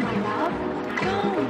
closer, my love. Go.